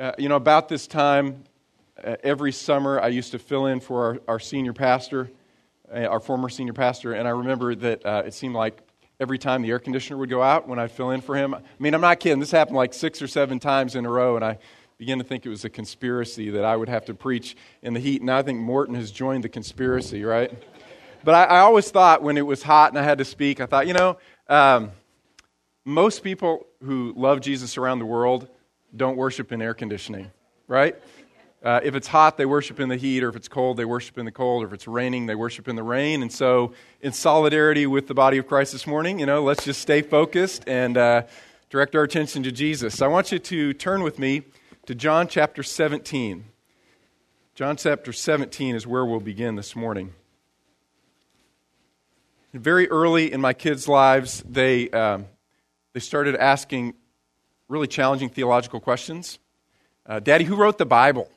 Uh, you know, about this time, uh, every summer, I used to fill in for our, our senior pastor, uh, our former senior pastor, and I remember that uh, it seemed like every time the air conditioner would go out when I'd fill in for him. I mean, I'm not kidding. This happened like six or seven times in a row, and I began to think it was a conspiracy that I would have to preach in the heat. And I think Morton has joined the conspiracy, right? But I, I always thought when it was hot and I had to speak, I thought, you know, um, most people who love Jesus around the world don't worship in air conditioning, right? Uh, if it's hot, they worship in the heat, or if it's cold, they worship in the cold, or if it's raining, they worship in the rain. And so, in solidarity with the body of Christ this morning, you know, let's just stay focused and uh, direct our attention to Jesus. I want you to turn with me to John chapter 17. John chapter 17 is where we'll begin this morning. Very early in my kids' lives, they, um, they started asking really challenging theological questions. Uh, Daddy, who wrote the Bible?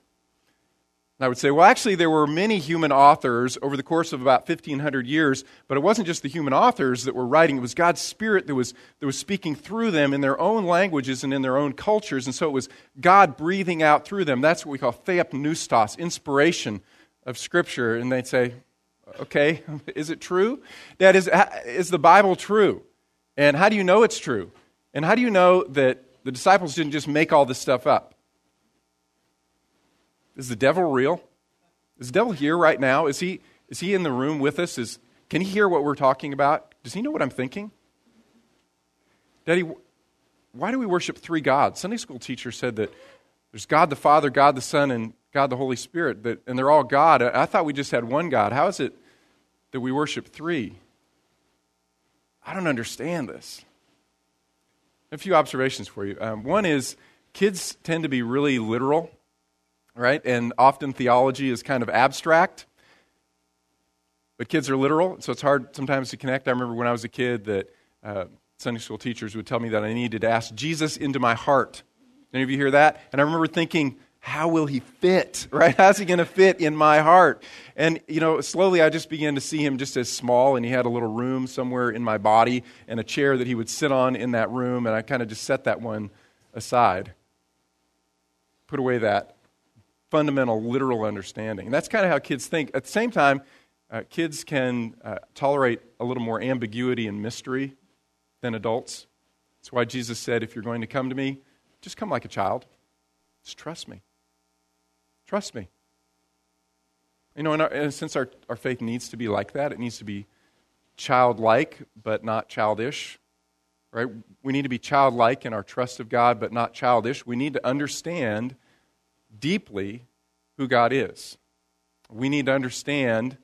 And I would say, well, actually, there were many human authors over the course of about 1,500 years, but it wasn't just the human authors that were writing. It was God's Spirit that was, that was speaking through them in their own languages and in their own cultures. And so it was God breathing out through them. That's what we call theopneustos, inspiration of Scripture. And they'd say, okay, is it true? Dad, is, is the Bible true? And how do you know it's true? And how do you know that the disciples didn't just make all this stuff up? Is the devil real? Is the devil here right now? Is he, is he in the room with us? Is, can he hear what we're talking about? Does he know what I'm thinking? Daddy, why do we worship three gods? Sunday school teacher said that there's God the Father, God the Son, and God the Holy Spirit, that, and they're all God. I thought we just had one God. How is it that we worship three? I don't understand this. A few observations for you. Um, one is kids tend to be really literal right? And often theology is kind of abstract, but kids are literal, so it's hard sometimes to connect. I remember when I was a kid that uh, Sunday school teachers would tell me that I needed to ask Jesus into my heart. Any of you hear that? And I remember thinking, how will he fit, right? How's he going to fit in my heart? And, you know, slowly I just began to see him just as small, and he had a little room somewhere in my body and a chair that he would sit on in that room, and I kind of just set that one aside. Put away that fundamental literal understanding. And that's kind of how kids think. At the same time, uh, kids can uh, tolerate a little more ambiguity and mystery than adults. That's why Jesus said, if you're going to come to me, just come like a child. Just trust me. Trust me. You know, in, our, in a sense, our, our faith needs to be like that. It needs to be childlike, but not childish. Right? We need to be childlike in our trust of God, but not childish. We need to understand deeply who God is. We need to understand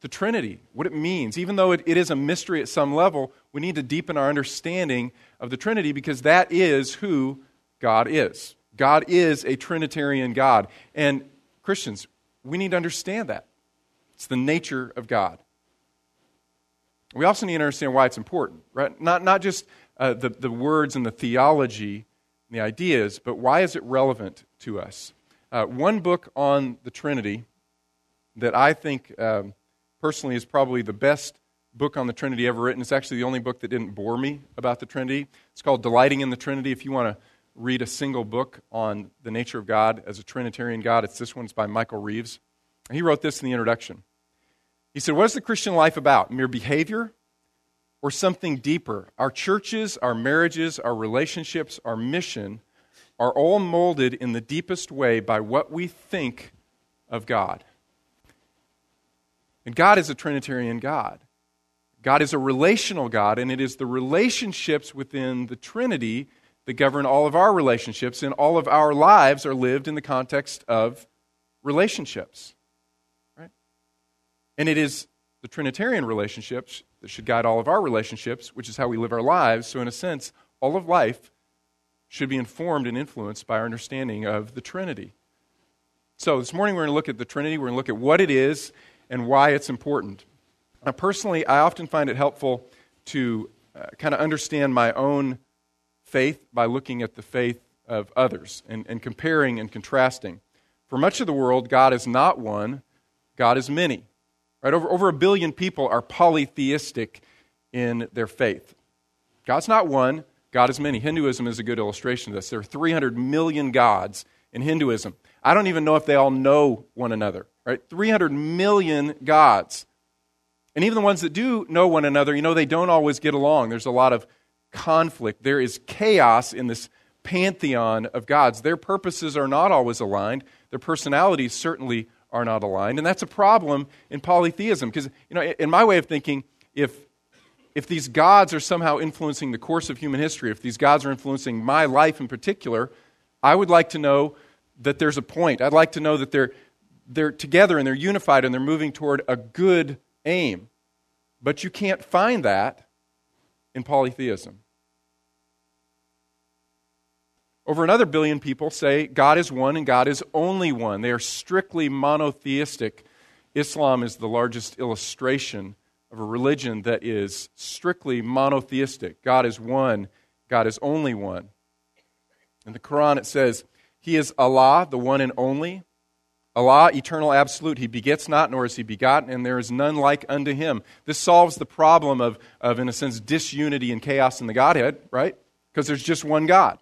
the Trinity, what it means. Even though it, it is a mystery at some level, we need to deepen our understanding of the Trinity because that is who God is. God is a Trinitarian God. And Christians, we need to understand that. It's the nature of God. We also need to understand why it's important, right? Not, not just uh, the, the words and the theology and the ideas, but why is it relevant to us. Uh, one book on the Trinity that I think um, personally is probably the best book on the Trinity ever written. It's actually the only book that didn't bore me about the Trinity. It's called Delighting in the Trinity. If you want to read a single book on the nature of God as a Trinitarian God, it's this one. It's by Michael Reeves. He wrote this in the introduction. He said, What is the Christian life about? Mere behavior or something deeper? Our churches, our marriages, our relationships, our mission are all molded in the deepest way by what we think of God. And God is a Trinitarian God. God is a relational God, and it is the relationships within the Trinity that govern all of our relationships, and all of our lives are lived in the context of relationships. Right? And it is the Trinitarian relationships that should guide all of our relationships, which is how we live our lives. So, in a sense, all of life should be informed and influenced by our understanding of the Trinity. So, this morning we're going to look at the Trinity. We're going to look at what it is and why it's important. Now, personally, I often find it helpful to uh, kind of understand my own faith by looking at the faith of others and, and comparing and contrasting. For much of the world, God is not one, God is many. Right? Over, over a billion people are polytheistic in their faith. God's not one, God is many. Hinduism is a good illustration of this. There are 300 million gods in Hinduism. I don't even know if they all know one another, right? 300 million gods. And even the ones that do know one another, you know, they don't always get along. There's a lot of conflict. There is chaos in this pantheon of gods. Their purposes are not always aligned, their personalities certainly are not aligned. And that's a problem in polytheism because, you know, in my way of thinking, if if these gods are somehow influencing the course of human history, if these gods are influencing my life in particular, I would like to know that there's a point. I'd like to know that they're, they're together and they're unified and they're moving toward a good aim. But you can't find that in polytheism. Over another billion people say God is one and God is only one. They are strictly monotheistic. Islam is the largest illustration of a religion that is strictly monotheistic. God is one, God is only one. In the Quran, it says, He is Allah, the one and only. Allah, eternal absolute. He begets not, nor is he begotten, and there is none like unto him. This solves the problem of, of in a sense, disunity and chaos in the Godhead, right? Because there's just one God.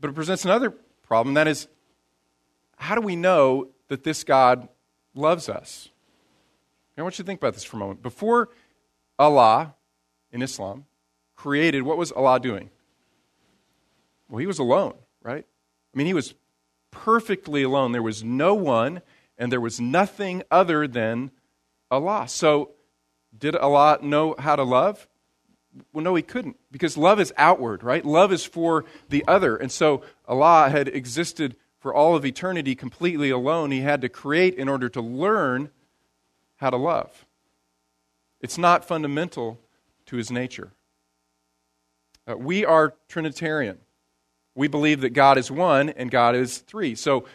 But it presents another problem that is, how do we know that this God loves us? I want you to think about this for a moment. Before Allah in Islam created, what was Allah doing? Well, he was alone, right? I mean, he was perfectly alone. There was no one, and there was nothing other than Allah. So, did Allah know how to love? Well, no, he couldn't, because love is outward, right? Love is for the other. And so, Allah had existed for all of eternity completely alone. He had to create in order to learn how to love. It's not fundamental to his nature. Uh, we are Trinitarian. We believe that God is one and God is three. So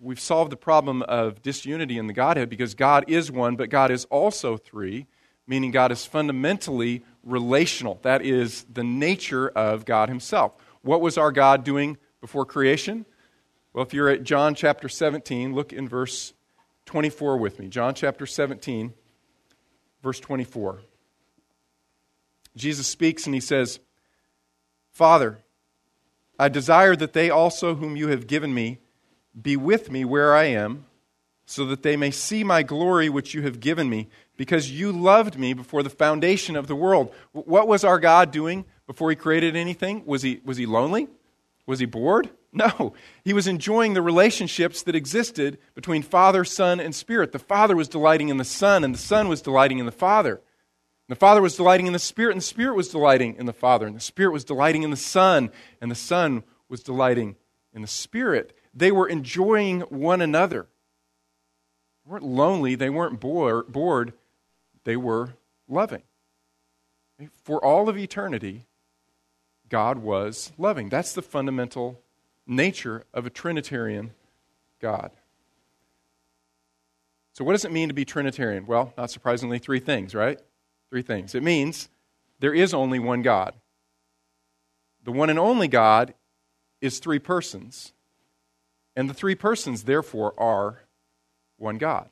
we've solved the problem of disunity in the Godhead because God is one, but God is also three, meaning God is fundamentally relational. That is the nature of God Himself. What was our God doing before creation? Well, if you're at John chapter 17, look in verse 24 with me. John chapter 17, verse 24. Jesus speaks and he says, Father, I desire that they also, whom you have given me, be with me where I am, so that they may see my glory which you have given me, because you loved me before the foundation of the world. What was our God doing before he created anything? Was he, was he lonely? Was he bored? No, he was enjoying the relationships that existed between Father, Son, and Spirit. The Father was delighting in the Son, and the Son was delighting in the Father. The Father was delighting in the Spirit, and the Spirit was delighting in the Father, and the Spirit was delighting in the Son, and the Son was delighting in the Spirit. They were enjoying one another. They weren't lonely, they weren't bored, they were loving. For all of eternity, God was loving. That's the fundamental nature of a Trinitarian God. So, what does it mean to be Trinitarian? Well, not surprisingly, three things, right? Three things. It means there is only one God. The one and only God is three persons, and the three persons, therefore, are one God.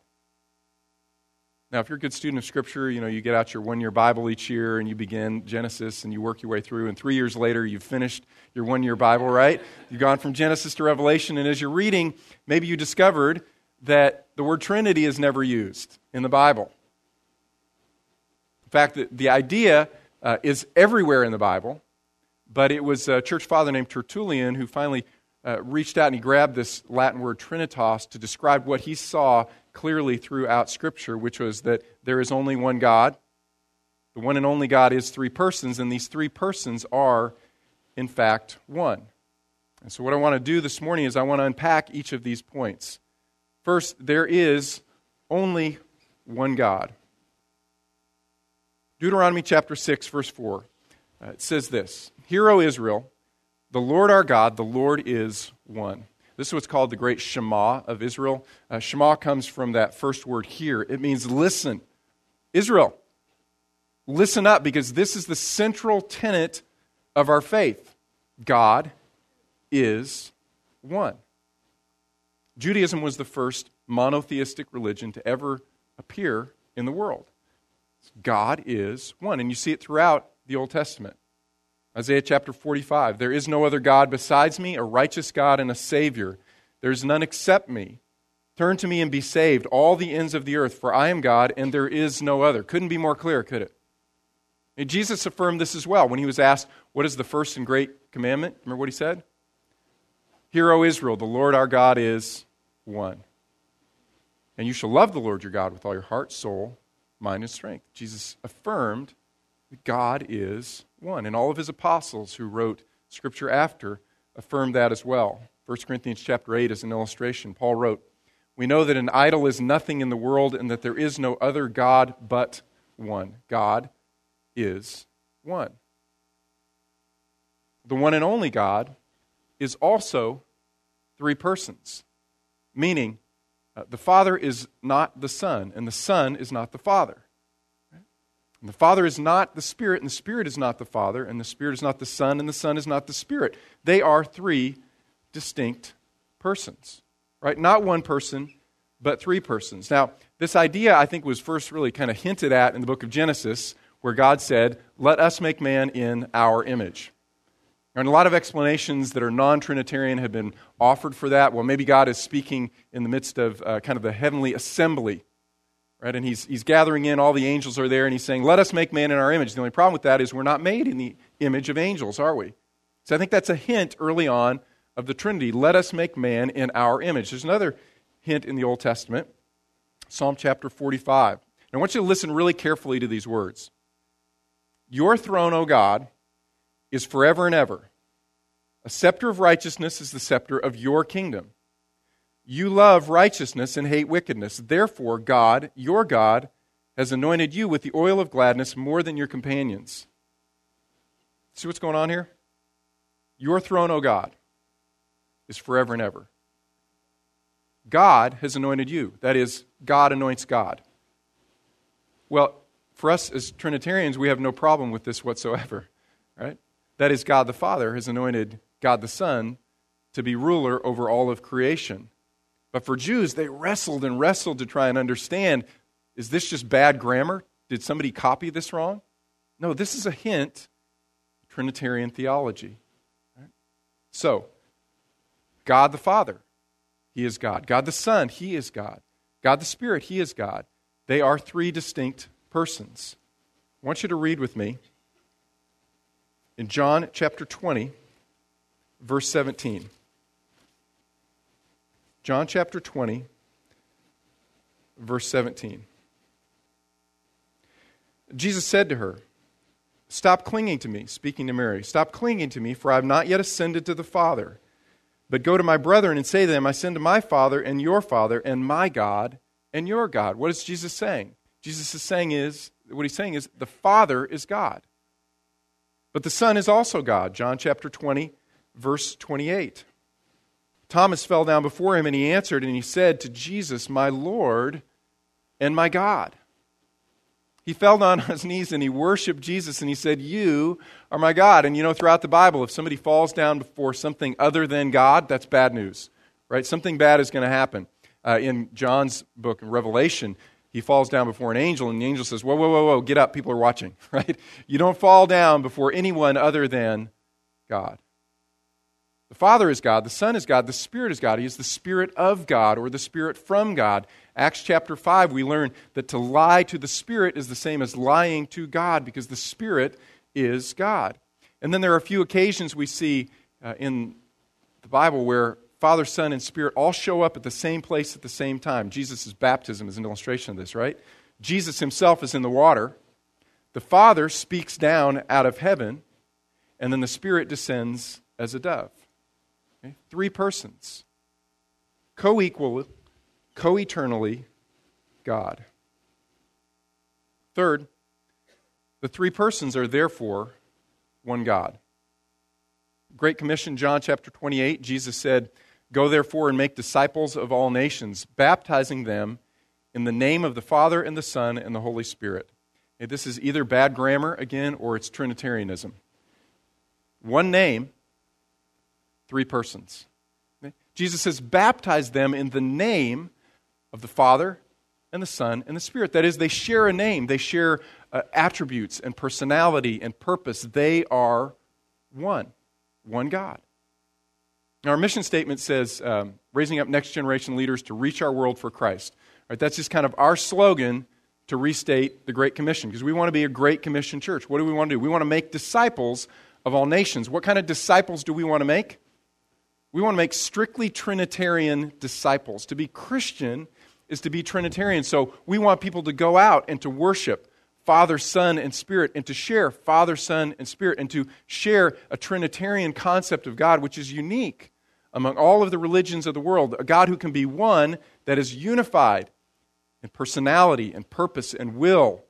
Now, if you're a good student of Scripture, you know, you get out your one year Bible each year and you begin Genesis and you work your way through, and three years later you've finished your one year Bible, right? You've gone from Genesis to Revelation, and as you're reading, maybe you discovered that the word Trinity is never used in the Bible. In fact, the, the idea uh, is everywhere in the Bible, but it was a church father named Tertullian who finally uh, reached out and he grabbed this Latin word Trinitas to describe what he saw clearly throughout Scripture, which was that there is only one God. The one and only God is three persons, and these three persons are, in fact, one. And so, what I want to do this morning is I want to unpack each of these points. First, there is only one God. Deuteronomy chapter 6, verse 4. Uh, it says this Hear, O Israel, the Lord our God, the Lord is one. This is what's called the great Shema of Israel. Uh, Shema comes from that first word here. It means listen. Israel, listen up because this is the central tenet of our faith God is one. Judaism was the first monotheistic religion to ever appear in the world. God is one. And you see it throughout the Old Testament. Isaiah chapter 45 There is no other God besides me, a righteous God and a Savior. There is none except me. Turn to me and be saved, all the ends of the earth, for I am God and there is no other. Couldn't be more clear, could it? And Jesus affirmed this as well when he was asked, What is the first and great commandment? Remember what he said? Hear, O Israel, the Lord our God is one. And you shall love the Lord your God with all your heart, soul, mind, and strength. Jesus affirmed that God is one. And all of his apostles who wrote scripture after affirmed that as well. 1 Corinthians chapter 8 is an illustration. Paul wrote, We know that an idol is nothing in the world and that there is no other God but one. God is one. The one and only God is also three persons, meaning uh, the Father is not the Son, and the Son is not the Father. The Father is not the Spirit, and the Spirit is not the Father, and the Spirit is not the Son, and the Son is not the Spirit. They are three distinct persons, right? Not one person, but three persons. Now, this idea, I think, was first really kind of hinted at in the book of Genesis, where God said, Let us make man in our image. And a lot of explanations that are non Trinitarian have been offered for that. Well, maybe God is speaking in the midst of uh, kind of the heavenly assembly, right? And he's, he's gathering in, all the angels are there, and he's saying, Let us make man in our image. The only problem with that is we're not made in the image of angels, are we? So I think that's a hint early on of the Trinity. Let us make man in our image. There's another hint in the Old Testament, Psalm chapter 45. And I want you to listen really carefully to these words Your throne, O God, is forever and ever. A scepter of righteousness is the scepter of your kingdom. You love righteousness and hate wickedness. Therefore, God, your God, has anointed you with the oil of gladness more than your companions. See what's going on here? Your throne, O God, is forever and ever. God has anointed you. That is, God anoints God. Well, for us as Trinitarians, we have no problem with this whatsoever, right? That is, God the Father has anointed God the Son to be ruler over all of creation. But for Jews, they wrestled and wrestled to try and understand is this just bad grammar? Did somebody copy this wrong? No, this is a hint Trinitarian theology. So, God the Father, He is God. God the Son, He is God. God the Spirit, He is God. They are three distinct persons. I want you to read with me in John chapter 20, verse 17. John chapter 20, verse 17. Jesus said to her, Stop clinging to me, speaking to Mary. Stop clinging to me, for I have not yet ascended to the Father. But go to my brethren and say to them, I send to my Father and your Father, and my God and your God. What is Jesus saying? Jesus is saying is, what he's saying is, the Father is God. But the Son is also God. John chapter 20, verse 28. Thomas fell down before him and he answered and he said to Jesus, My Lord and my God. He fell down on his knees and he worshiped Jesus and he said, You are my God. And you know, throughout the Bible, if somebody falls down before something other than God, that's bad news, right? Something bad is going to happen. Uh, in John's book, in Revelation, he falls down before an angel, and the angel says, Whoa, whoa, whoa, whoa, get up, people are watching, right? You don't fall down before anyone other than God. The Father is God, the Son is God, the Spirit is God. He is the Spirit of God or the Spirit from God. Acts chapter 5, we learn that to lie to the Spirit is the same as lying to God because the Spirit is God. And then there are a few occasions we see uh, in the Bible where Father, Son, and Spirit all show up at the same place at the same time. Jesus' baptism is an illustration of this, right? Jesus himself is in the water. The Father speaks down out of heaven, and then the Spirit descends as a dove. Okay? Three persons, co equal, co eternally God. Third, the three persons are therefore one God. Great Commission, John chapter 28, Jesus said, Go therefore and make disciples of all nations, baptizing them in the name of the Father and the Son and the Holy Spirit. Okay, this is either bad grammar, again, or it's Trinitarianism. One name, Three persons. Jesus says, baptize them in the name of the Father and the Son and the Spirit. That is, they share a name, they share uh, attributes and personality and purpose. They are one, one God. Now, our mission statement says um, raising up next generation leaders to reach our world for Christ. Right, that's just kind of our slogan to restate the Great Commission because we want to be a Great Commission church. What do we want to do? We want to make disciples of all nations. What kind of disciples do we want to make? We want to make strictly Trinitarian disciples. To be Christian is to be Trinitarian. So we want people to go out and to worship Father, Son, and Spirit, and to share Father, Son, and Spirit, and to share a Trinitarian concept of God, which is unique among all of the religions of the world. A God who can be one that is unified in personality and purpose and will,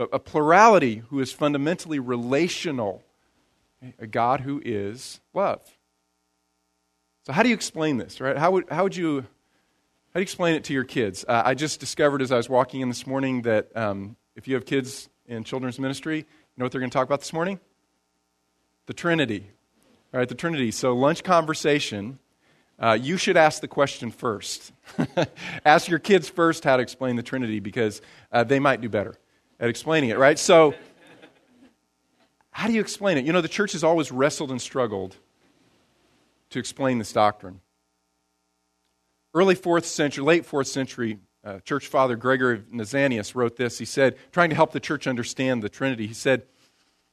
a plurality who is fundamentally relational. A God who is love. So, how do you explain this, right? How would, how would you how do you explain it to your kids? Uh, I just discovered as I was walking in this morning that um, if you have kids in children's ministry, you know what they're going to talk about this morning? The Trinity. All right, the Trinity. So, lunch conversation, uh, you should ask the question first. ask your kids first how to explain the Trinity because uh, they might do better at explaining it, right? So, how do you explain it? You know, the church has always wrestled and struggled to explain this doctrine. Early fourth century, late fourth century uh, church father Gregory of Nazianzus wrote this. He said, trying to help the church understand the Trinity, he said,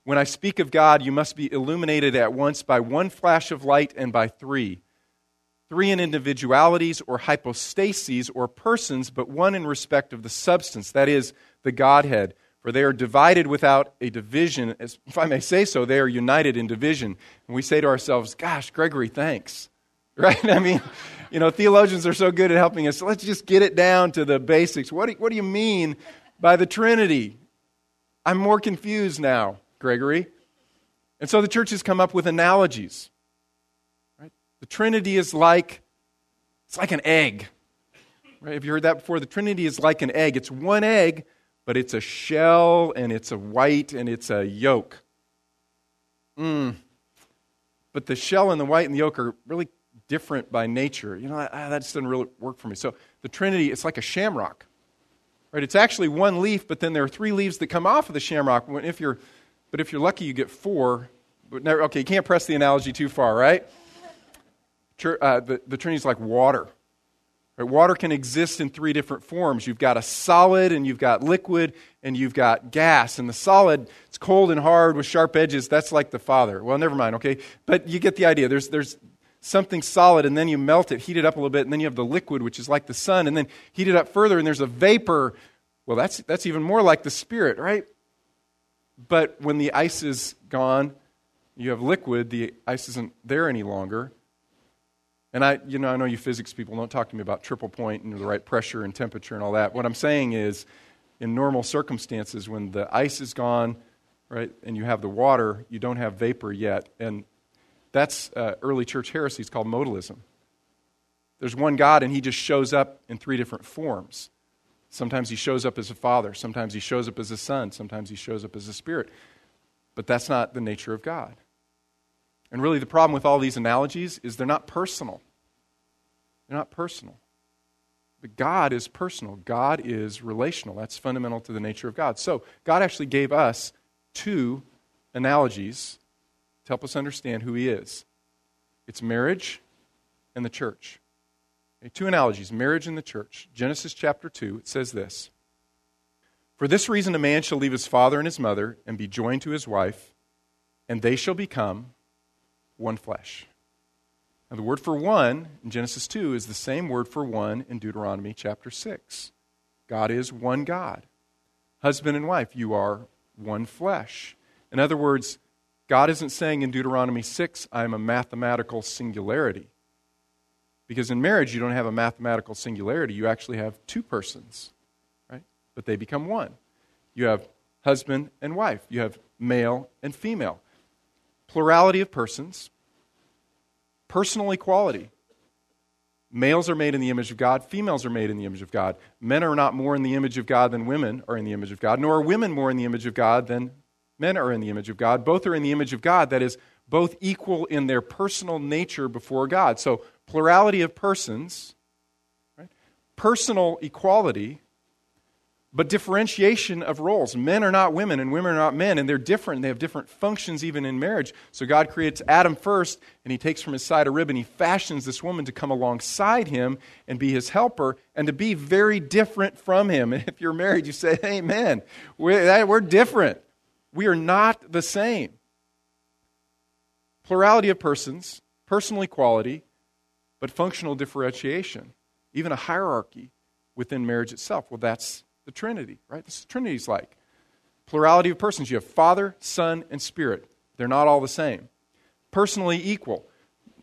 When I speak of God, you must be illuminated at once by one flash of light and by three. Three in individualities or hypostases or persons, but one in respect of the substance, that is, the Godhead. For they are divided without a division. As, if I may say so, they are united in division. And we say to ourselves, Gosh, Gregory, thanks. Right? I mean, you know, theologians are so good at helping us. So let's just get it down to the basics. What do, what do you mean by the Trinity? I'm more confused now, Gregory. And so the church has come up with analogies. Right? The Trinity is like it's like an egg. Right? Have you heard that before? The Trinity is like an egg. It's one egg, but it's a shell and it's a white and it's a yolk. Mm. But the shell and the white and the yolk are really different by nature. You know, that just doesn't really work for me. So the Trinity, it's like a shamrock. Right? It's actually one leaf, but then there are three leaves that come off of the shamrock. If you're, but if you're lucky, you get four. But never, okay, you can't press the analogy too far, right? Uh, the, the Trinity is like water. Water can exist in three different forms. You've got a solid, and you've got liquid, and you've got gas. And the solid, it's cold and hard with sharp edges. That's like the Father. Well, never mind, okay? But you get the idea. There's, there's, something solid and then you melt it, heat it up a little bit, and then you have the liquid, which is like the Son, and then heat it up further, and there's a vapor. Well, that's, that's even more like the spirit, right? But when the ice is gone, you have liquid, the ice isn't there any longer. And I, you know, I know you physics people don't talk to me about triple point and the right pressure and temperature and all that. What I'm saying is, in normal circumstances, when the ice is gone, right, and you have the water, you don't have vapor yet. And that's uh, early church heresy. It's called modalism. There's one God, and he just shows up in three different forms. Sometimes he shows up as a father, sometimes he shows up as a son, sometimes he shows up as a spirit. But that's not the nature of God. And really, the problem with all these analogies is they're not personal. They're not personal. But God is personal, God is relational. That's fundamental to the nature of God. So, God actually gave us two analogies to help us understand who he is it's marriage and the church. Okay, two analogies marriage and the church. Genesis chapter 2, it says this For this reason, a man shall leave his father and his mother and be joined to his wife, and they shall become one flesh. Now, the word for one in Genesis 2 is the same word for one in Deuteronomy chapter 6. God is one God. Husband and wife, you are one flesh. In other words, God isn't saying in Deuteronomy 6, I'm a mathematical singularity. Because in marriage, you don't have a mathematical singularity. You actually have two persons, right? But they become one. You have husband and wife, you have male and female. Plurality of persons, personal equality. Males are made in the image of God, females are made in the image of God. Men are not more in the image of God than women are in the image of God, nor are women more in the image of God than Men are in the image of God. Both are in the image of God, that is, both equal in their personal nature before God. So, plurality of persons, right? personal equality, but differentiation of roles. Men are not women, and women are not men, and they're different. They have different functions even in marriage. So God creates Adam first, and he takes from his side a rib, and he fashions this woman to come alongside him and be his helper, and to be very different from him. And if you're married, you say, Amen. We're, different. We are not the same. Plurality of persons, personal equality, but functional differentiation, even a hierarchy within marriage itself. Well, that's the Trinity, right? This is Trinity's like. Plurality of persons. You have Father, Son, and Spirit. They're not all the same. Personally equal.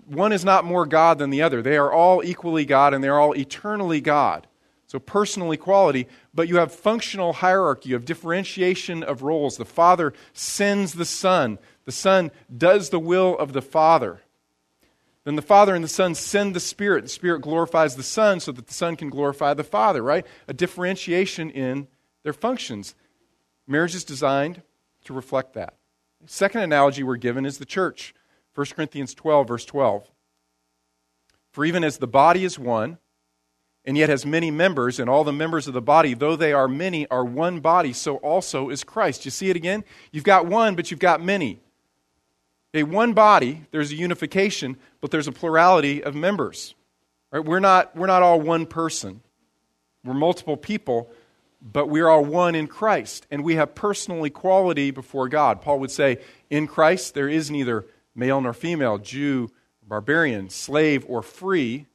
One is not more God than the other. They are all equally God and they're all eternally God. So, personal equality, but you have functional hierarchy of differentiation of roles. The Father sends the Son, the Son does the will of the Father. Then the Father and the Son send the Spirit. The Spirit glorifies the Son so that the Son can glorify the Father, right? A differentiation in their functions. Marriage is designed to reflect that. Second analogy we're given is the church. 1 Corinthians 12, verse 12. For even as the body is one, and yet has many members, and all the members of the body, though they are many, are one body, so also is Christ. You see it again? You've got one, but you've got many. Okay, one body, there's a unification, but there's a plurality of members. Right? We're, not, we're not all one person. We're multiple people, but we're all one in Christ, and we have personal equality before God. Paul would say, in Christ there is neither male nor female, Jew, barbarian, slave, or free.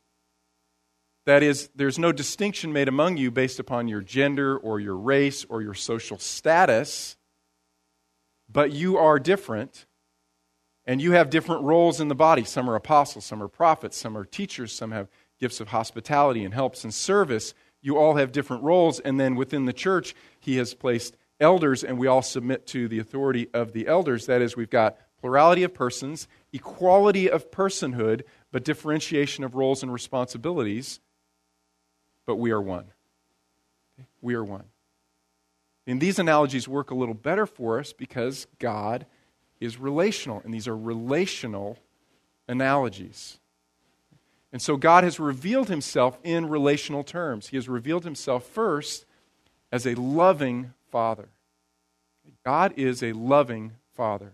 That is, there's no distinction made among you based upon your gender or your race or your social status, but you are different and you have different roles in the body. Some are apostles, some are prophets, some are teachers, some have gifts of hospitality and helps and service. You all have different roles. And then within the church, he has placed elders, and we all submit to the authority of the elders. That is, we've got plurality of persons, equality of personhood, but differentiation of roles and responsibilities. But we are one. We are one. And these analogies work a little better for us because God is relational, and these are relational analogies. And so God has revealed himself in relational terms. He has revealed himself first as a loving father. God is a loving father.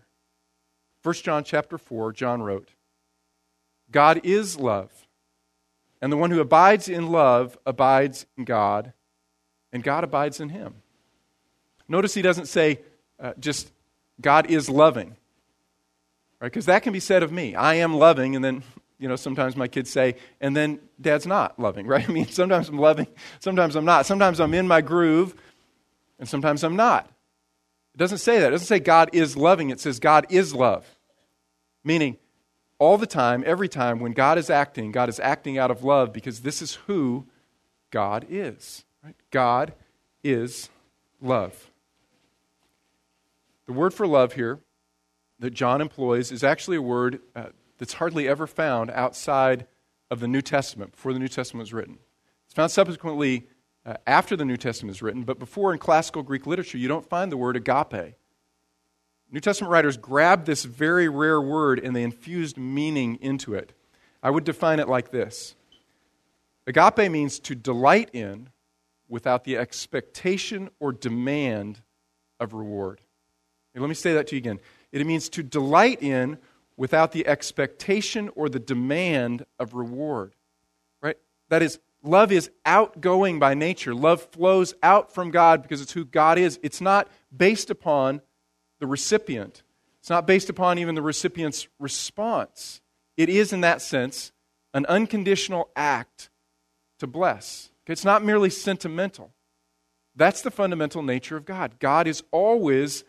1 John chapter 4, John wrote, God is love, and the one who abides in love abides in God, and God abides in him. Notice he doesn't say uh, just God is loving. Right? Because that can be said of me. I am loving, and then, you know, sometimes my kids say, and then dad's not loving, right? I mean, sometimes I'm loving, sometimes I'm not. Sometimes I'm in my groove, and sometimes I'm not. It doesn't say that. It doesn't say God is loving. It says God is love. Meaning, all the time, every time, when God is acting, God is acting out of love because this is who God is. Right? God is love. The word for love here that John employs is actually a word uh, that's hardly ever found outside of the New Testament, before the New Testament was written. It's found subsequently uh, after the New Testament is written, but before in classical Greek literature, you don't find the word agape. New Testament writers grabbed this very rare word and they infused meaning into it. I would define it like this Agape means to delight in without the expectation or demand of reward. let me say that to you again. It means to delight in without the expectation or the demand of reward. Right? That is, love is outgoing by nature. Love flows out from God because it's who God is. It's not based upon the recipient, it's not based upon even the recipient's response. It is, in that sense, an unconditional act to bless. It's not merely sentimental. That's the fundamental nature of God. God is always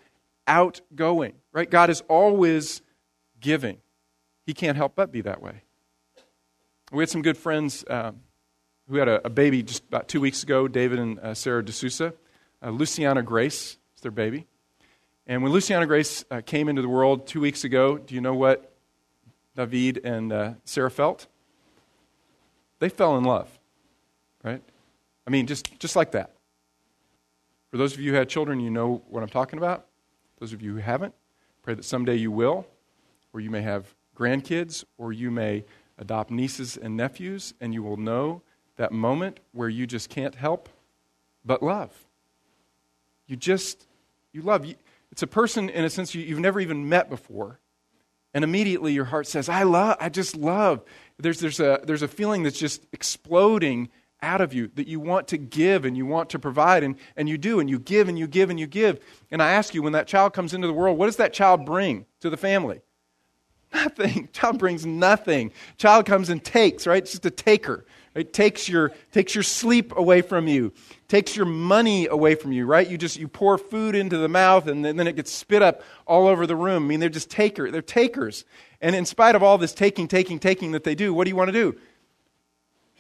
outgoing, right? God is always giving. He can't help but be that way. We had some good friends um, who had a, a, baby just about two weeks ago, David and uh, Sarah D'Souza. Uh, Luciana Grace is their baby. And when Luciana Grace uh, came into the world two weeks ago, do you know what David and uh, Sarah felt? They fell in love, right? I mean, just, just like that. For those of you who had children, you know what I'm talking about. Those of you who haven't, pray that someday you will, or you may have grandkids, or you may adopt nieces and nephews, and you will know that moment where you just can't help but love. you just, you love. It's a person, in a sense, you, you've never even met before. And immediately your heart says, I love, I just love. There's, there's, a, there's a feeling that's just exploding out of you that you want to give and you want to provide, and, and you do, and you give and you give and you give. And I ask you, when that child comes into the world, what does that child bring to the family? Nothing. Child brings nothing. Child comes and takes, right? It's just a taker. It takes your, takes your sleep away from you, takes your money away from you, right? You just you pour food into the mouth and then, then it gets spit up all over the room. I mean, they're just taker, they're takers. And in spite of all this taking, taking, taking that they do, what do you want to do?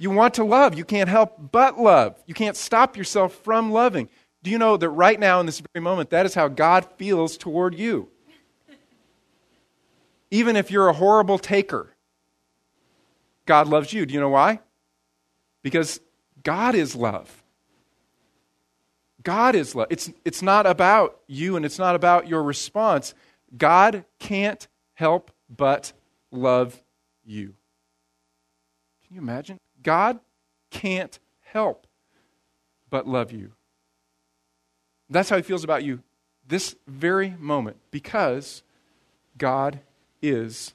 You want to love. You can't help but love. You can't stop yourself from loving. Do you know that right now, in this very moment, that is how God feels toward you? Even if you're a horrible taker, God loves you. Do you know why? Because God is love. God is love. It's, it's not about you and it's not about your response. God can't help but love you. Can you imagine? God can't help but love you. That's how he feels about you this very moment because God is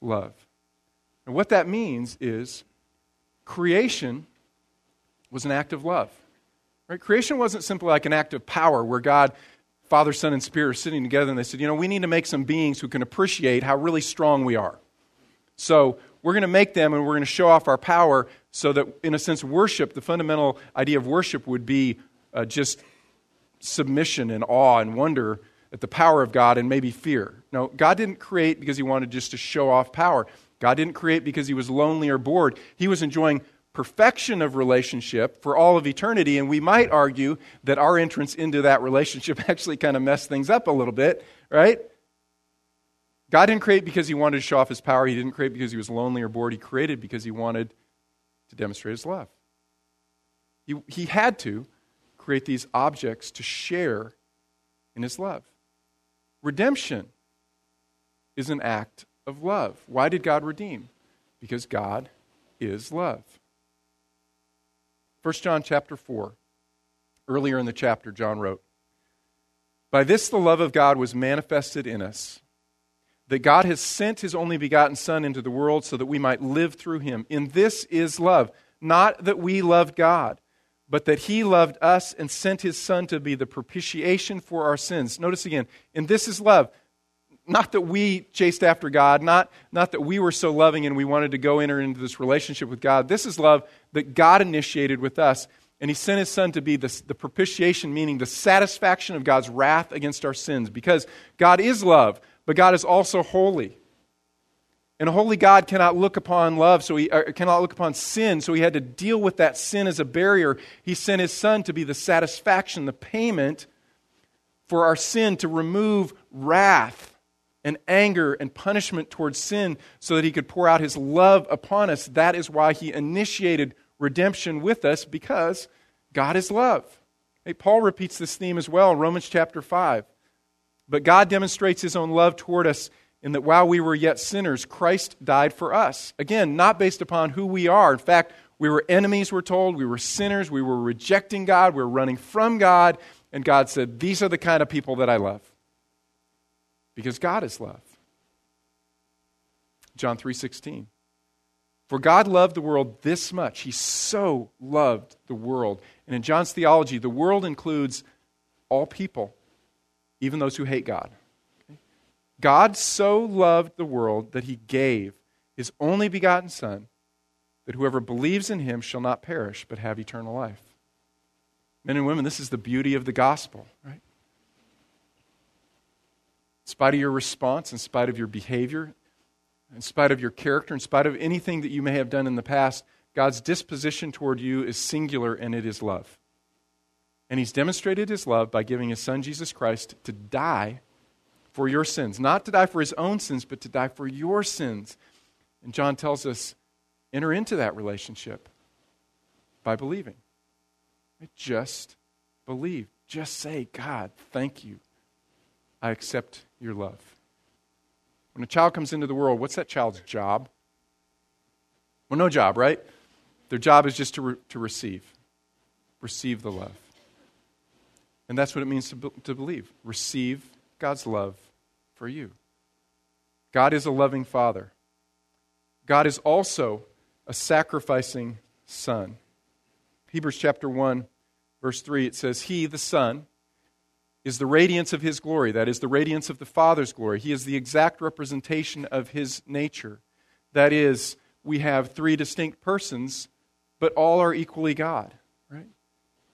love. And what that means is creation was an act of love. Right? Creation wasn't simply like an act of power where God, Father, Son, and Spirit are sitting together and they said, you know, we need to make some beings who can appreciate how really strong we are. So we're going to make them and we're going to show off our power so that, in a sense, worship, the fundamental idea of worship would be uh, just submission and awe and wonder at the power of God and maybe fear. No, God didn't create because he wanted just to show off power. God didn't create because he was lonely or bored. He was enjoying perfection of relationship for all of eternity. And we might argue that our entrance into that relationship actually kind of messed things up a little bit, right? God didn't create because he wanted to show off his power. He didn't create because he was lonely or bored. He created because he wanted to demonstrate his love. He, he had to create these objects to share in his love. Redemption is an act of love. Why did God redeem? Because God is love. 1 John chapter 4. Earlier in the chapter, John wrote, By this the love of God was manifested in us, that God has sent his only begotten Son into the world so that we might live through him. In this is love, not that we loved God, but that he loved us and sent his Son to be the propitiation for our sins. Notice again, in this is love not that we chased after God, not, not that we were so loving and we wanted to go enter into this relationship with God. This is love that God initiated with us. And He sent His Son to be the, the propitiation, meaning the satisfaction of God's wrath against our sins. Because God is love, but God is also holy. And a holy God cannot look upon love, so he cannot look upon sin, so he had to deal with that sin as a barrier. He sent his son to be the satisfaction, the payment for our sin, to remove wrath and anger and punishment towards sin so that he could pour out his love upon us. That is why he initiated redemption with us because God is love. Hey, Paul repeats this theme as well Romans chapter 5. But God demonstrates his own love toward us in that while we were yet sinners, Christ died for us. Again, not based upon who we are. In fact, we were enemies, we're told. We were sinners. We were rejecting God. We were running from God. And God said, These are the kind of people that I love because God is love. John 3:16. For God loved the world this much. He so loved the world. And in John's theology, the world includes all people, even those who hate God. God so loved the world that he gave his only begotten Son, that whoever believes in him shall not perish, but have eternal life. Men and women, this is the beauty of the gospel, right? in spite of your response, in spite of your behavior, in spite of your character, in spite of anything that you may have done in the past, God's disposition toward you is singular and it is love. And He's demonstrated His love by giving His Son, Jesus Christ, to die for your sins. Not to die for His own sins, but to die for your sins. And John tells us enter into that relationship by believing. Just believe. Just say, God, thank you. I accept your love. When a child comes into the world, what's that child's job? Well, no job, right? Their job is just to, re- to receive. Receive the love. And that's what it means to, be- to believe. Receive God's love for you. God is a loving Father. God is also a sacrificing Son. Hebrews chapter 1, verse 3, it says, He, the Son, is the radiance of His glory. That is, the radiance of the Father's glory. He is the exact representation of His nature. That is, we have three distinct persons, but all are equally God.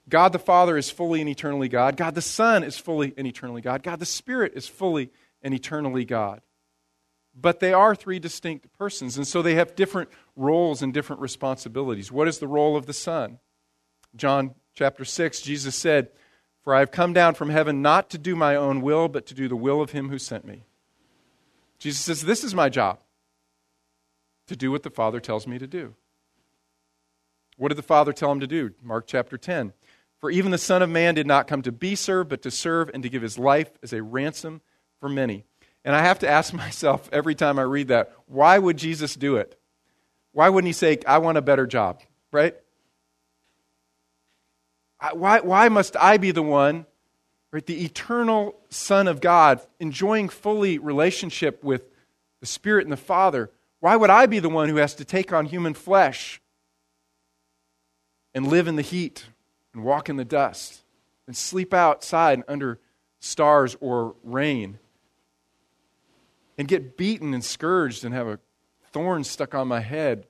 God the Father is fully and eternally God. God the Son is fully and eternally God. God the Spirit is fully and eternally God. But they are three distinct persons, and so they have different roles and different responsibilities. What is the role of the Son? John chapter 6, Jesus said, For I have come down from heaven not to do my own will, but to do the will of him who sent me. Jesus says, This is my job, to do what the Father tells me to do. What did the Father tell him to do? Mark chapter 10. For even the Son of Man did not come to be served, but to serve and to give his life as a ransom for many. And I have to ask myself every time I read that, why would Jesus do it? Why wouldn't he say, I want a better job, right? Why, why must I be the one, right, the eternal Son of God, enjoying fully relationship with the Spirit and the Father? Why would I be the one who has to take on human flesh and live in the heat and walk in the dust and sleep outside under stars or rain and get beaten and scourged and have a thorn stuck on my head,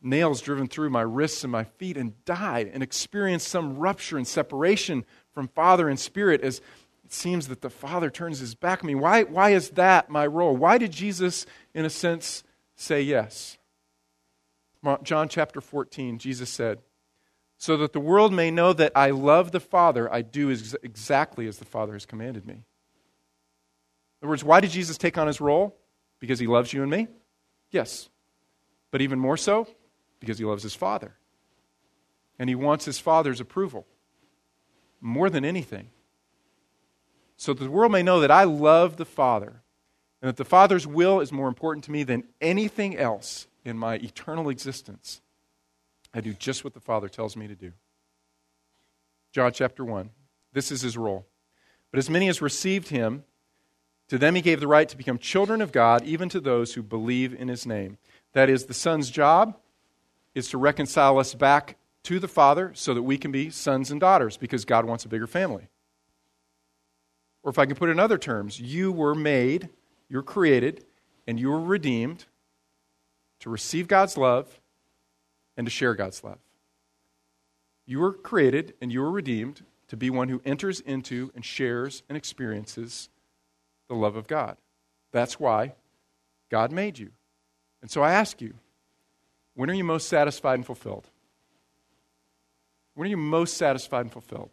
nails driven through my wrists and my feet, and die and experience some rupture and separation from Father and Spirit as it seems that the Father turns his back on me. Why, why is that my role? Why did Jesus, in a sense, say yes? John chapter 14, Jesus said, So that the world may know that I love the Father, I do ex- exactly as the Father has commanded me. In other words, why did Jesus take on his role? Because he loves you and me? Yes. But even more so, because he loves his Father. And he wants his Father's approval more than anything. So that the world may know that I love the Father and that the Father's will is more important to me than anything else in my eternal existence. I do just what the Father tells me to do. John chapter 1. This is his role. But as many as received him, to them he gave the right to become children of God, even to those who believe in his name. That is, the Son's job is to reconcile us back to the Father so that we can be sons and daughters because God wants a bigger family. Or if I can put it in other terms, you were made, you're created, and you were redeemed to receive God's love and to share God's love. You were created and you were redeemed to be one who enters into and shares and experiences the love of God. That's why God made you. And so I ask you, when are you most satisfied and fulfilled? When are you most satisfied and fulfilled?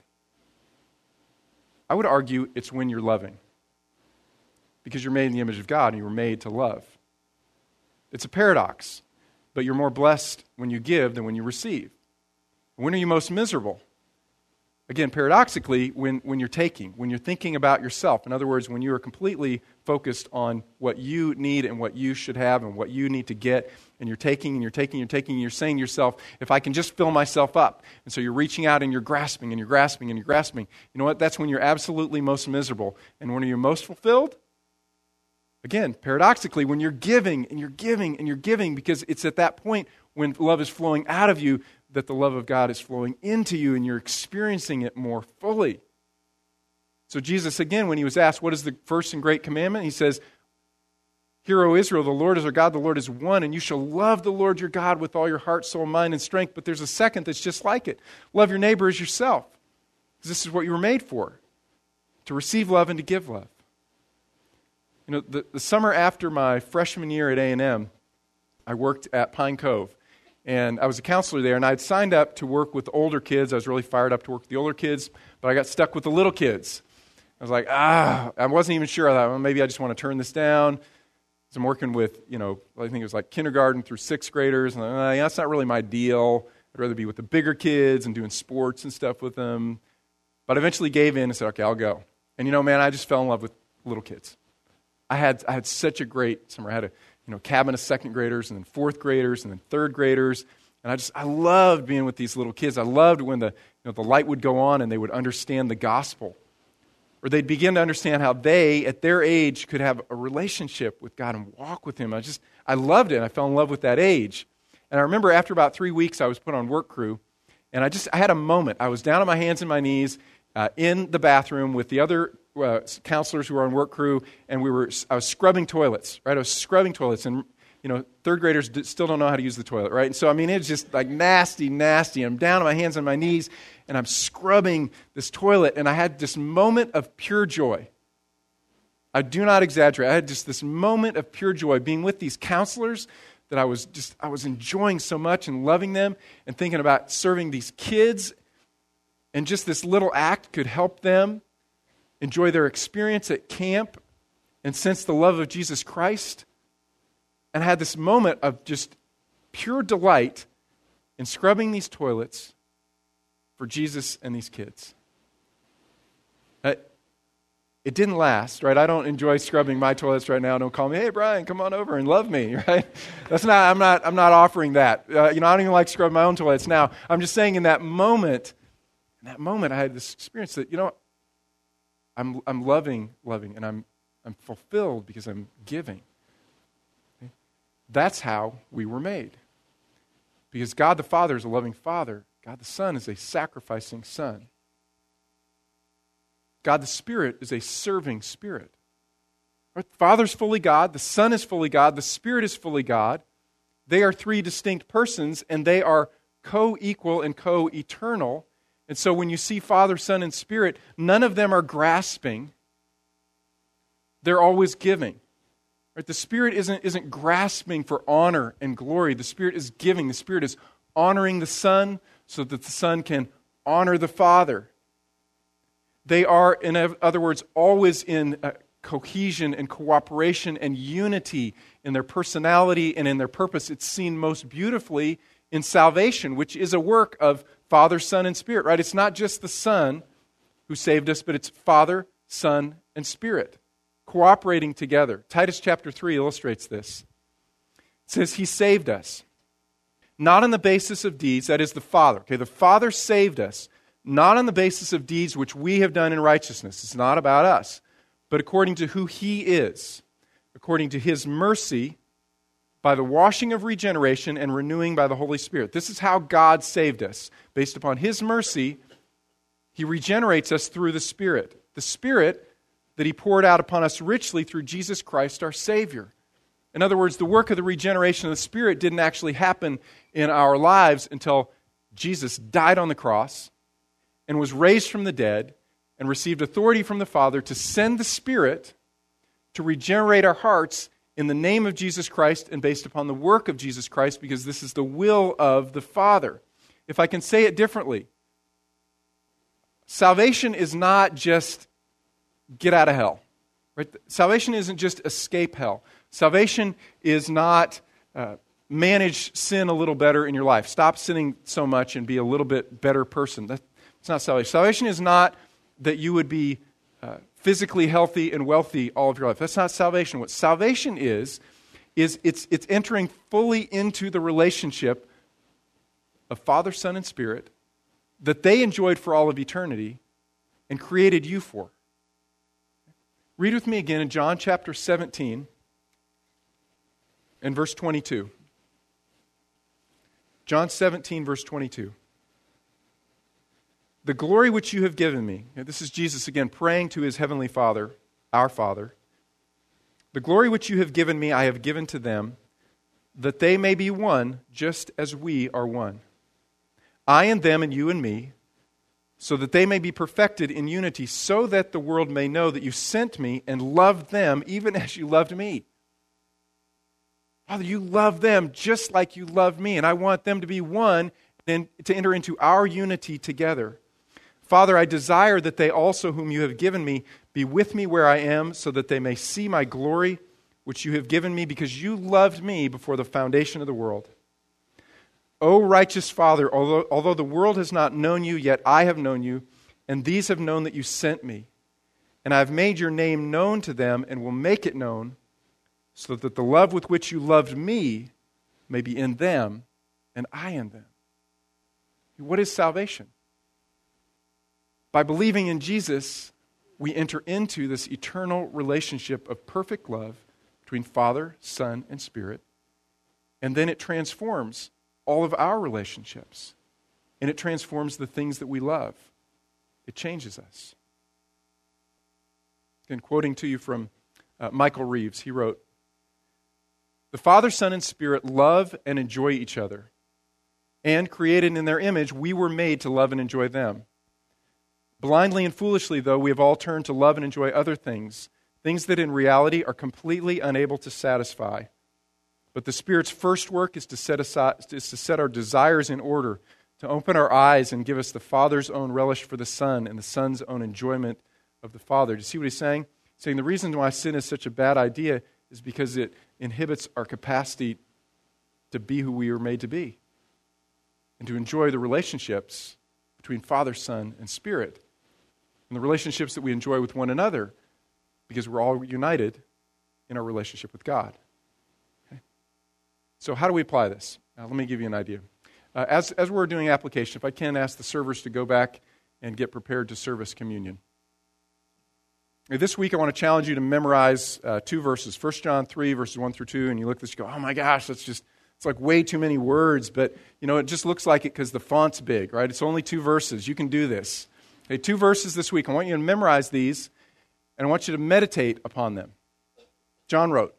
I would argue it's when you're loving. Because you're made in the image of God and you were made to love. It's a paradox, but you're more blessed when you give than when you receive. When are you most miserable? Again, paradoxically, when, when you're taking, when you're thinking about yourself, in other words, when you are completely focused on what you need and what you should have and what you need to get, and you're taking and you're taking and you're taking, and you're saying to yourself, if I can just fill myself up. And so you're reaching out and you're grasping and you're grasping and you're grasping. You know what? That's when you're absolutely most miserable. And when are you most fulfilled? Again, paradoxically, when you're giving and you're giving and you're giving, because it's at that point when love is flowing out of you that the love of God is flowing into you and you're experiencing it more fully. So, Jesus, again, when he was asked, What is the first and great commandment? He says, Hear, O Israel, the Lord is our God, the Lord is one, and you shall love the Lord your God with all your heart, soul, mind, and strength. But there's a second that's just like it love your neighbor as yourself. Because this is what you were made for to receive love and to give love. You know, the, the summer after my freshman year at A&M, I worked at Pine Cove. And I was a counselor there, and I had signed up to work with older kids. I was really fired up to work with the older kids, but I got stuck with the little kids. I was like, ah, I wasn't even sure. I thought, well, maybe I just want to turn this down. So I'm working with, you know, I think it was like kindergarten through sixth graders, and that's not really my deal. I'd rather be with the bigger kids and doing sports and stuff with them. But I eventually gave in and said, okay, I'll go. And you know, man, I just fell in love with little kids. I had, I had such a great summer. I had a you know, cabin of second graders and then fourth graders and then third graders. And I just, I loved being with these little kids. I loved when the, you know, the light would go on and they would understand the gospel. Or they'd begin to understand how they, at their age, could have a relationship with God and walk with Him. I just, I loved it. I fell in love with that age. And I remember after about three weeks, I was put on work crew. And I just, I had a moment. I was down on my hands and my knees uh, in the bathroom with the other uh, counselors who were on work crew, and we were, I was scrubbing toilets, right? I was scrubbing toilets. And you know, third graders still don't know how to use the toilet, right? And so, I mean, it's just like nasty, nasty. I'm down on my hands and my knees, and I'm scrubbing this toilet, and I had this moment of pure joy. I do not exaggerate. I had just this moment of pure joy being with these counselors that I was just, I was enjoying so much and loving them and thinking about serving these kids. And just this little act could help them enjoy their experience at camp and sense the love of Jesus Christ and I had this moment of just pure delight in scrubbing these toilets for Jesus and these kids. Uh, it didn't last, right? I don't enjoy scrubbing my toilets right now. Don't call me, hey Brian, come on over and love me, right? That's not. I'm not. I'm not offering that. Uh, you know, I don't even like scrubbing my own toilets now. I'm just saying, in that moment, in that moment, I had this experience that you know, I'm I'm loving, loving, and I'm I'm fulfilled because I'm giving. That's how we were made. Because God the Father is a loving Father, God the Son is a sacrificing Son. God the Spirit is a serving Spirit. The Father's fully God, the Son is fully God, the Spirit is fully God. They are three distinct persons, and they are co equal and co eternal. And so when you see Father, Son, and Spirit, none of them are grasping, they're always giving. Right? The Spirit isn't, isn't grasping for honor and glory. The Spirit is giving. The Spirit is honoring the Son so that the Son can honor the Father. They are, in other words, always in uh, cohesion and cooperation and unity in their personality and in their purpose. It's seen most beautifully in salvation, which is a work of Father, Son, and Spirit, right? It's not just the Son who saved us, but it's Father, Son, and Spirit cooperating together. Titus chapter 3 illustrates this. It says, He saved us, not on the basis of deeds, that is the Father. Okay, the Father saved us, not on the basis of deeds which we have done in righteousness. It's not about us, but according to who He is, according to His mercy, by the washing of regeneration and renewing by the Holy Spirit. This is how God saved us. Based upon His mercy, He regenerates us through the Spirit. The Spirit that he poured out upon us richly through Jesus Christ our Savior. In other words, the work of the regeneration of the Spirit didn't actually happen in our lives until Jesus died on the cross and was raised from the dead and received authority from the Father to send the Spirit to regenerate our hearts in the name of Jesus Christ and based upon the work of Jesus Christ because this is the will of the Father. If I can say it differently, salvation is not just get out of hell. Right? Salvation isn't just escape hell. Salvation is not uh, manage sin a little better in your life. Stop sinning so much and be a little bit better person. That's not salvation. Salvation is not that you would be uh, physically healthy and wealthy all of your life. That's not salvation. What salvation is, is it's, it's entering fully into the relationship of Father, Son, and Spirit that they enjoyed for all of eternity and created you for. Read with me again in John chapter 17 and verse 22. John 17, verse 22. The glory which you have given me, this is Jesus again praying to his heavenly Father, our Father. The glory which you have given me, I have given to them, that they may be one, just as we are one. I and them, and you and me, so that they may be perfected in unity, so that the world may know that you sent me and loved them even as you loved me. Father, you love them just like you love me, and I want them to be one and to enter into our unity together. Father, I desire that they also, whom you have given me, be with me where I am, so that they may see my glory, which you have given me, because you loved me before the foundation of the world. O righteous Father, although, although the world has not known you, yet I have known you, and these have known that you sent me. And I have made your name known to them and will make it known, so that the love with which you loved me may be in them and I in them. What is salvation? By believing in Jesus, we enter into this eternal relationship of perfect love between Father, Son, and Spirit. And then it transforms all of our relationships. And it transforms the things that we love. It changes us. And quoting to you from uh, Michael Reeves, he wrote The Father, Son, and Spirit love and enjoy each other. And created in their image, we were made to love and enjoy them. Blindly and foolishly, though, we have all turned to love and enjoy other things, things that in reality are completely unable to satisfy. But the Spirit's first work is to set, aside, is to set our desires in order, to open our eyes and give us the Father's own relish for the Son and the Son's own enjoyment of the Father. Do you see what he's saying? He's saying the reason why sin is such a bad idea is because it inhibits our capacity to be who we were made to be and to enjoy the relationships between Father, Son, and Spirit, and the relationships that we enjoy with one another because we're all united in our relationship with God. Okay? So, how do we apply this? Now, let me give you an idea. Uh, as, as we're doing application, if I can ask the servers to go back and get prepared to service communion. This week, I want to challenge you to memorize uh, two verses 1 John 3, verses 1 through 2. And you look at this, you go, oh my gosh, that's just, it's like way too many words. But, you know, it just looks like it because the font's big, right? It's only two verses. You can do this. Okay, two verses this week. I want you to memorize these, and I want you to meditate upon them. John wrote,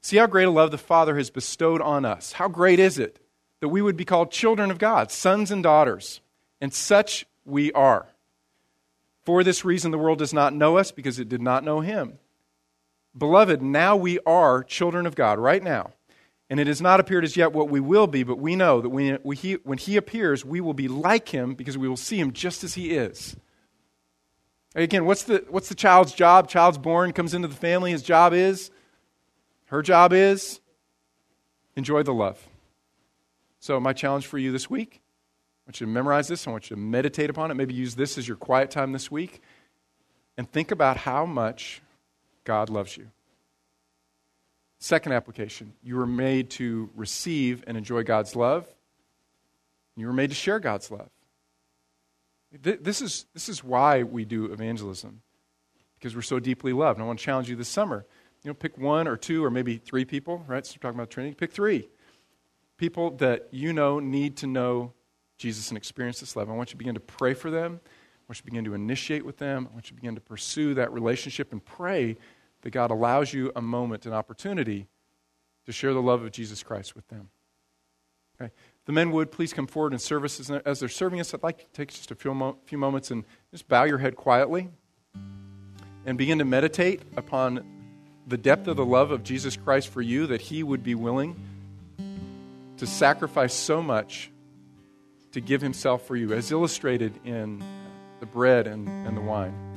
See how great a love the Father has bestowed on us. How great is it that we would be called children of God, sons and daughters? And such we are. For this reason, the world does not know us because it did not know him. Beloved, now we are children of God, right now. And it has not appeared as yet what we will be, but we know that when, he, when he appears, we will be like him because we will see him just as he is. Again, what's the, what's the child's job? Child's born, comes into the family. His job is, her job is, enjoy the love. So, my challenge for you this week I want you to memorize this. I want you to meditate upon it. Maybe use this as your quiet time this week. And think about how much God loves you. Second application you were made to receive and enjoy God's love. You were made to share God's love. This is, this is why we do evangelism, because we're so deeply loved. And I want to challenge you this summer. You know, pick one or two or maybe three people, right? So we're talking about Trinity. Pick three people that you know need to know Jesus and experience this love. I want you to begin to pray for them. I want you to begin to initiate with them. I want you to begin to pursue that relationship and pray that God allows you a moment, an opportunity to share the love of Jesus Christ with them. Okay? The men would please come forward and service as, as they're serving us. I'd like to take just a few, few moments and just bow your head quietly and begin to meditate upon the depth of the love of Jesus Christ for you, that He would be willing to sacrifice so much to give himself for you, as illustrated in the bread and, and the wine.